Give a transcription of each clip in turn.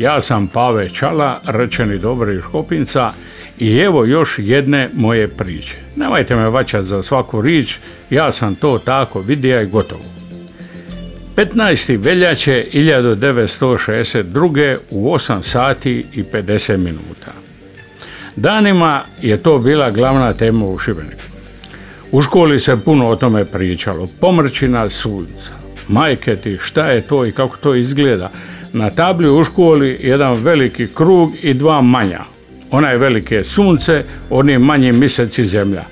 Ja sam Pave Čala, rečeni dobri iz Škopinca i evo još jedne moje priče. Nemojte me vaćati za svaku rič, ja sam to tako vidio i gotovo. 15. veljače 1962. u 8 sati i 50 minuta. Danima je to bila glavna tema u Šibeniku. U školi se puno o tome pričalo. Pomrčina sunca. Majke ti, šta je to i kako to izgleda. Na tabli u školi jedan veliki krug i dva manja. Onaj veliki je sunce, oni manji mjeseci zemlja.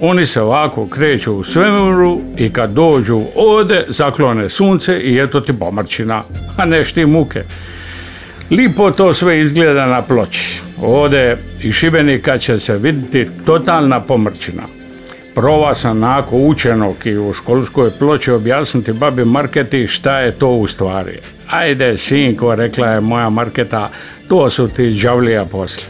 Oni se ovako kreću u svemiru i kad dođu ovdje zaklone sunce i eto ti pomrčina, a neš ti muke. Lipo to sve izgleda na ploči. Ovdje iz Šibenika će se vidjeti totalna pomrčina. Prova sam nako učenog i u školskoj ploči objasniti babi Marketi šta je to u stvari. Ajde, sinko, rekla je moja Marketa, to su ti đavlija posle.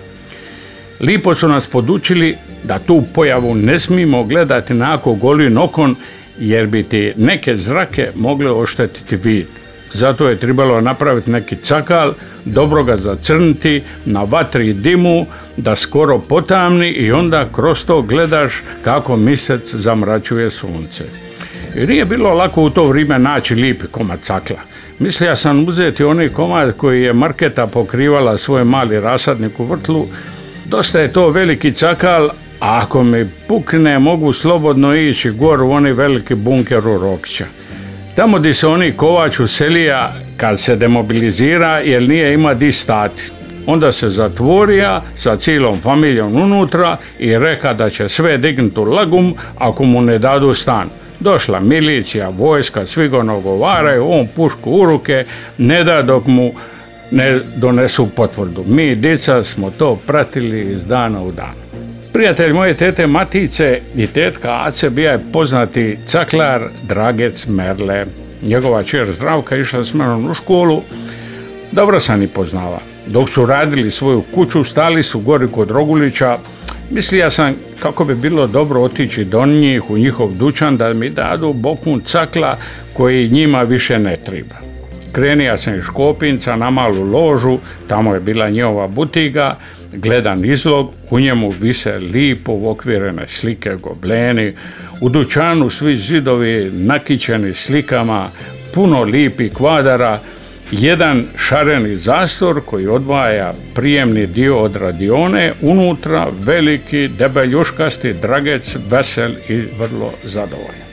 Lipo su nas podučili da tu pojavu ne smijemo gledati nako goli okon jer bi ti neke zrake mogle oštetiti vid. Zato je trebalo napraviti neki cakal, dobro ga zacrniti, na vatri i dimu, da skoro potamni i onda kroz to gledaš kako mjesec zamračuje sunce. I nije bilo lako u to vrijeme naći lipi komad cakla. Mislio sam uzeti onaj komad koji je marketa pokrivala svoj mali rasadnik u vrtlu. Dosta je to veliki cakal, a ako mi pukne mogu slobodno ići gor u onaj veliki bunker u Rokića. Tamo gdje se oni kovač uselija kad se demobilizira jer nije ima di stati. Onda se zatvorija sa cijelom familijom unutra i reka da će sve dignuti u lagum ako mu ne dadu stan. Došla milicija, vojska, svi ga nagovaraju, on pušku u ruke, ne da dok mu ne donesu potvrdu. Mi, dica, smo to pratili iz dana u dan. Prijatelj moje tete Matice i tetka Ace bija je poznati caklar Dragec Merle. Njegova čer Zdravka išla s menom u školu. Dobro sam i poznava. Dok su radili svoju kuću, stali su gori kod Rogulića. Mislija sam kako bi bilo dobro otići do njih u njihov dućan da mi dadu bokun cakla koji njima više ne treba. Krenija sam iz Škopinca na malu ložu, tamo je bila njihova butiga, gledan izlog, u njemu vise lipo uokvirene slike gobleni, u dućanu svi zidovi nakićeni slikama, puno lipi kvadara, jedan šareni zastor koji odvaja prijemni dio od radione, unutra veliki, debeljuškasti dragec, vesel i vrlo zadovoljan.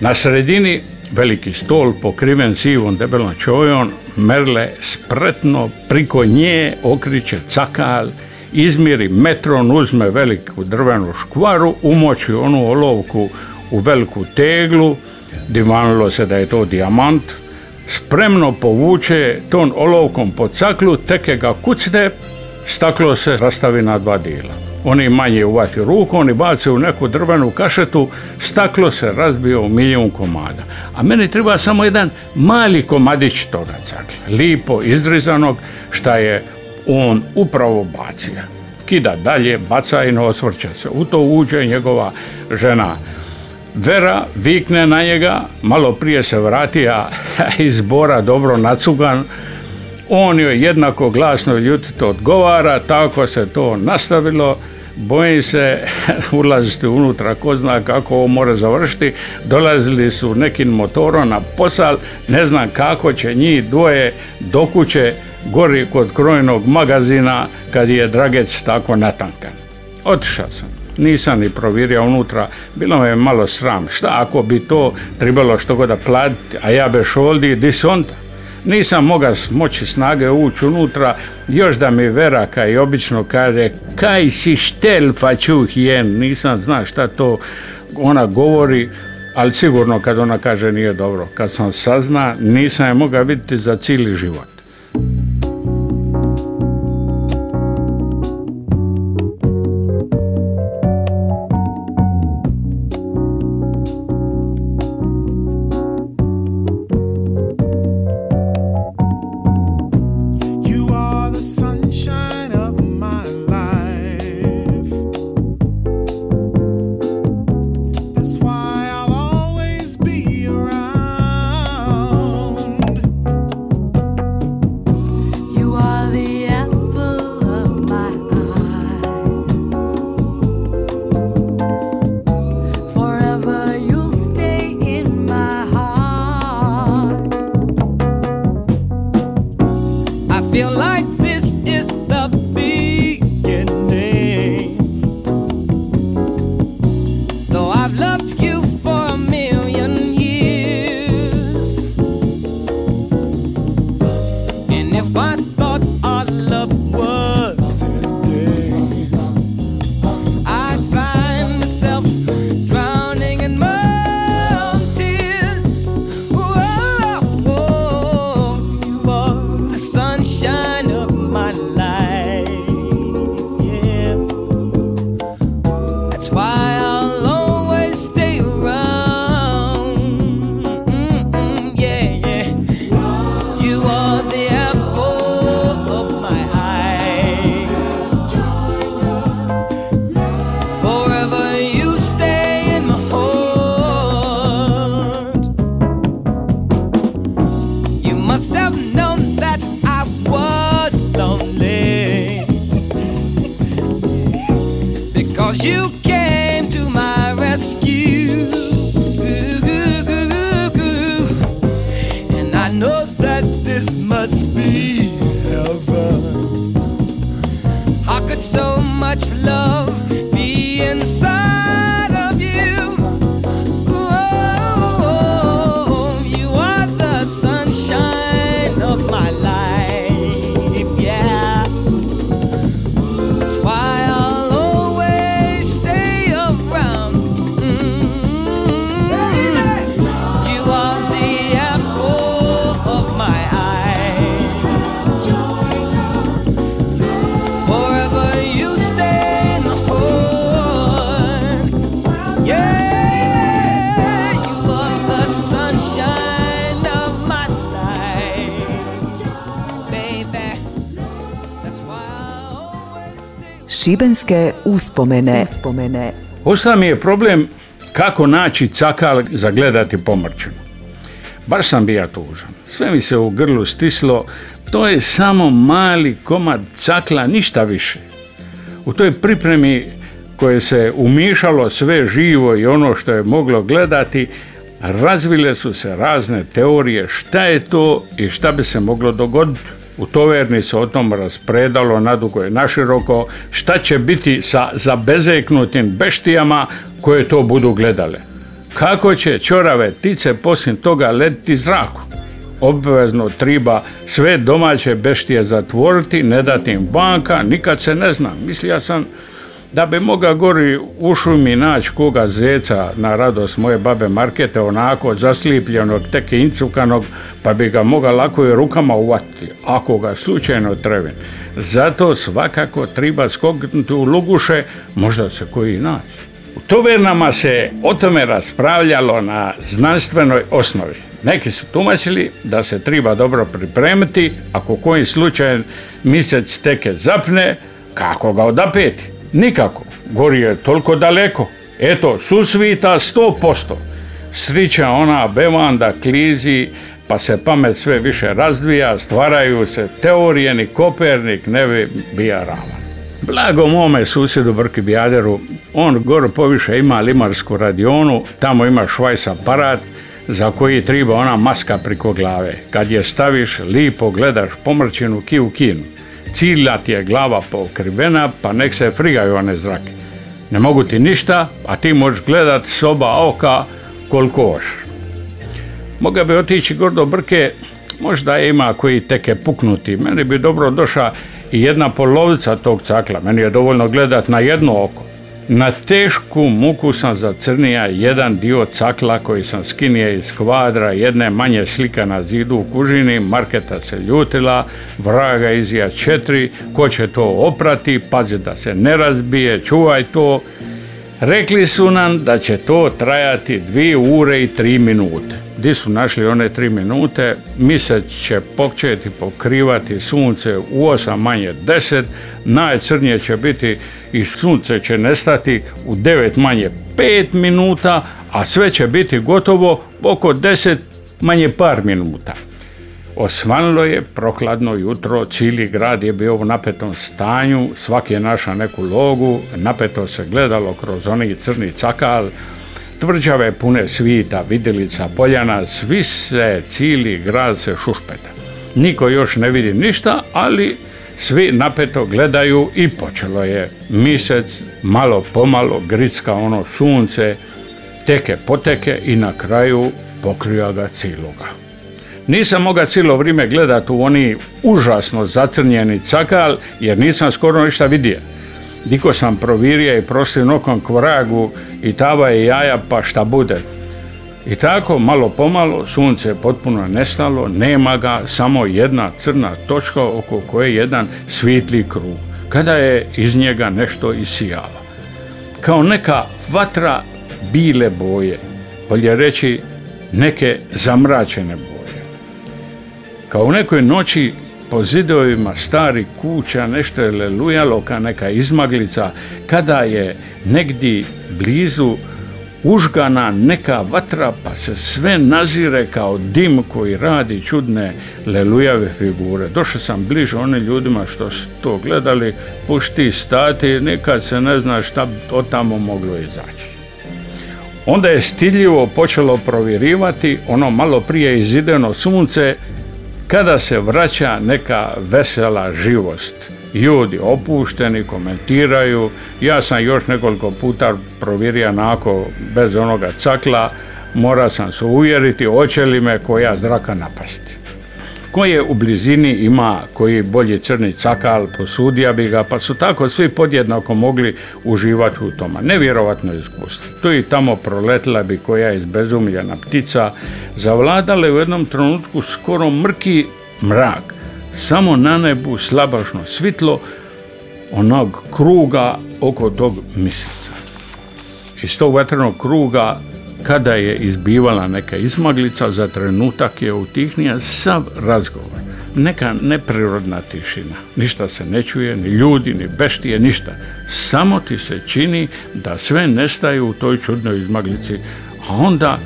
Na sredini veliki stol pokriven sivom debelom čojom, Merle spretno priko nje okriće cakal, izmjeri metron, uzme veliku drvenu škvaru, umoči onu olovku u veliku teglu, divanilo se da je to dijamant, spremno povuče ton olovkom po caklu, teke ga kucne, staklo se rastavi na dva dijela. Oni manje uvati ruku, oni bace u neku drvenu kašetu, staklo se razbio u milijun komada. A meni treba samo jedan mali komadić toga cakla, lipo izrizanog, šta je on upravo bacio. Kida dalje, baca i ne osvrće se. U to uđe njegova žena Vera vikne na njega, malo prije se vrati, a iz bora dobro nacugan, on joj jednako glasno ljutito odgovara, tako se to nastavilo. Bojim se ulaziti unutra, ko zna kako ovo mora završiti. Dolazili su nekim motorom na posal, ne znam kako će njih dvoje do kuće gori kod krojnog magazina kad je Dragec tako natankan. Otišao sam. Nisam ni provjerio unutra, bilo me malo sram. Šta ako bi to trebalo što god da platiti, a ja beš ovdje, di su onda? Nisam mogao moći snage ući unutra, još da mi Veraka i obično kaže kaj si štel pa čuh jen, nisam zna šta to ona govori, ali sigurno kad ona kaže nije dobro. Kad sam sazna, nisam je mogao vidjeti za cijeli život. Be heaven. How could so much love be inside Šibenske uspomene. uspomene. Ostao mi je problem kako naći cakal za gledati pomrčinu. Baš sam bija tužan. Sve mi se u grlu stislo. To je samo mali komad cakla, ništa više. U toj pripremi koje se umišalo sve živo i ono što je moglo gledati, razvile su se razne teorije šta je to i šta bi se moglo dogoditi. U toverni se o tom raspredalo nadugo i naširoko šta će biti sa zabezeknutim beštijama koje to budu gledale. Kako će čorave tice poslije toga letiti zraku? Obvezno triba sve domaće beštije zatvoriti, ne dati im banka, nikad se ne zna. Mislio sam da bi moga gori u šumi naći koga zeca na radost moje babe Markete, onako zaslipljenog, tek incukanog, pa bi ga moga lako i rukama uvatiti, ako ga slučajno trebim. Zato svakako treba skoknuti u luguše, možda se koji naći. U tovernama se o tome raspravljalo na znanstvenoj osnovi. Neki su tumačili da se treba dobro pripremiti, ako koji slučaj mjesec teke zapne, kako ga odapeti? Nikako, gori je toliko daleko. Eto, susvita 100%. Srića ona bevanda klizi, pa se pamet sve više razvija, stvaraju se teorije, ni Kopernik ne bi bija. Blago mome susjedu Brki Bjaderu, on gore poviše ima limarsku radionu, tamo ima švajs aparat za koji treba ona maska priko glave. Kad je staviš, lipo gledaš pomrčinu ki u kinu. Cilja ti je glava pokrivena, pa nek se frigaju one zrake. Ne mogu ti ništa, a ti možeš gledat soba oka koliko hoš. Moga bi otići gordo brke, možda ima koji teke puknuti. Meni bi dobro došla i jedna polovica tog cakla. Meni je dovoljno gledat na jedno oko. Na tešku muku sam zacrnija jedan dio cakla koji sam skinije iz kvadra jedne manje slika na zidu u kužini, marketa se ljutila, vraga izija četiri, ko će to oprati, pazi da se ne razbije, čuvaj to. Rekli su nam da će to trajati dvije ure i tri minute. Di su našli one tri minute, mjesec će početi pokrivati sunce u 8 manje 10, najcrnije će biti i sunce će nestati u 9 manje 5 minuta, a sve će biti gotovo oko 10 manje par minuta. Osvanilo je prokladno jutro, cijeli grad je bio u napetom stanju, svaki je našao neku logu, napeto se gledalo kroz onaj crni cakal, tvrđave pune svita, vidjelica, poljana, svi se, cijeli grad se šušpeta. Niko još ne vidi ništa, ali svi napeto gledaju i počelo je mjesec, malo pomalo gricka ono sunce, teke poteke i na kraju pokrija ga cijeloga. Nisam mogao cijelo vrijeme gledati u oni užasno zacrnjeni cakal, jer nisam skoro ništa vidio. Diko sam provirio i prosli nokom kvragu i tava je jaja pa šta bude. I tako, malo pomalo, sunce je potpuno nestalo, nema ga, samo jedna crna točka oko koje je jedan svitli krug. Kada je iz njega nešto isijalo. Kao neka vatra bile boje, bolje reći neke zamračene boje. Kao u nekoj noći po zidovima stari kuća nešto je lelujalo ka neka izmaglica kada je negdje blizu užgana neka vatra pa se sve nazire kao dim koji radi čudne lelujave figure. Došao sam bliže onim ljudima što su to gledali, pušti stati, nikad se ne zna šta od tamo moglo izaći. Onda je stiljivo počelo provjerivati ono malo prije izideno sunce kada se vraća neka vesela živost ljudi opušteni, komentiraju. Ja sam još nekoliko puta provjerio onako bez onoga cakla, mora sam se uvjeriti hoće li me koja zraka napasti. Koje u blizini ima koji bolji crni cakal, posudija bi ga, pa su tako svi podjednako mogli uživati u tome. Nevjerovatno iskustvo. Tu i tamo proletila bi koja izbezumljena ptica, zavladale u jednom trenutku skoro mrki mrak samo na nebu slabašno svitlo onog kruga oko tog mjeseca. Iz tog vatrenog kruga kada je izbivala neka izmaglica, za trenutak je utihnija sav razgovor. Neka neprirodna tišina. Ništa se ne čuje, ni ljudi, ni beštije, ništa. Samo ti se čini da sve nestaje u toj čudnoj izmaglici, a onda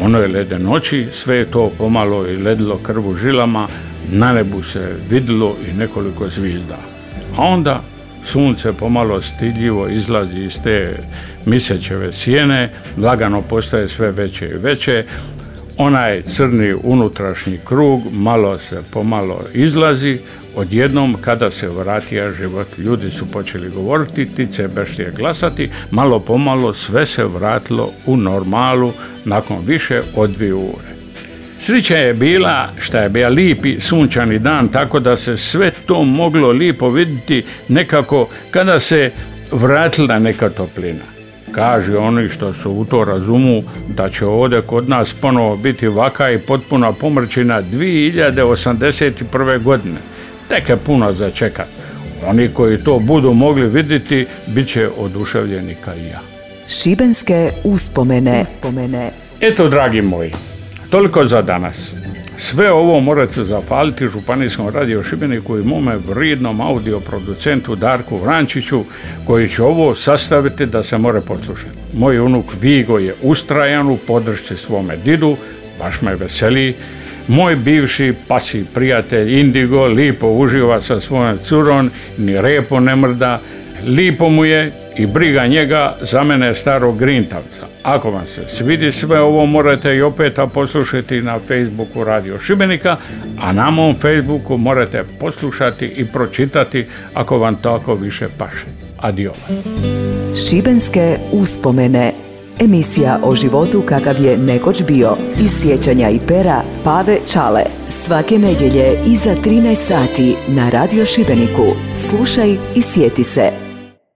ono je lede noći, sve je to pomalo i ledilo krvu žilama, na nebu se vidjelo i nekoliko zvizda. A onda sunce pomalo stidljivo izlazi iz te misećeve sjene, lagano postaje sve veće i veće, onaj crni unutrašnji krug malo se pomalo izlazi, odjednom kada se vratija život, ljudi su počeli govoriti, tice beštije glasati, malo pomalo sve se vratilo u normalu nakon više od dvije ure. Srića je bila šta je bio lipi sunčani dan, tako da se sve to moglo lipo vidjeti nekako kada se vratila neka toplina. Kaže oni što su u to razumu da će ovdje kod nas ponovo biti vaka i potpuna pomrčina 2081. godine. Tek je puno za čekat. Oni koji to budu mogli vidjeti, bit će oduševljeni kao i ja. Šibenske uspomene. uspomene. Eto, dragi moji, Toliko za danas. Sve ovo morate zafaliti Županijskom radio Šibeniku i mome vridnom audio producentu Darku Vrančiću koji će ovo sastaviti da se more poslušati. Moj unuk Vigo je ustrajan u podršci svome didu, baš me veseli. Moj bivši pasi prijatelj Indigo lipo uživa sa svojom curom, ni repo ne mrda, lipo mu je i briga njega za mene starog grintavca. Ako vam se svidi sve ovo morate i opet poslušati na Facebooku Radio Šibenika, a na mom Facebooku morate poslušati i pročitati ako vam tako više paše. Adio. Šibenske uspomene Emisija o životu kakav je nekoć bio. Iz sjećanja i pera Pave Čale. Svake nedjelje iza 13 sati na Radio Šibeniku. Slušaj i sjeti se.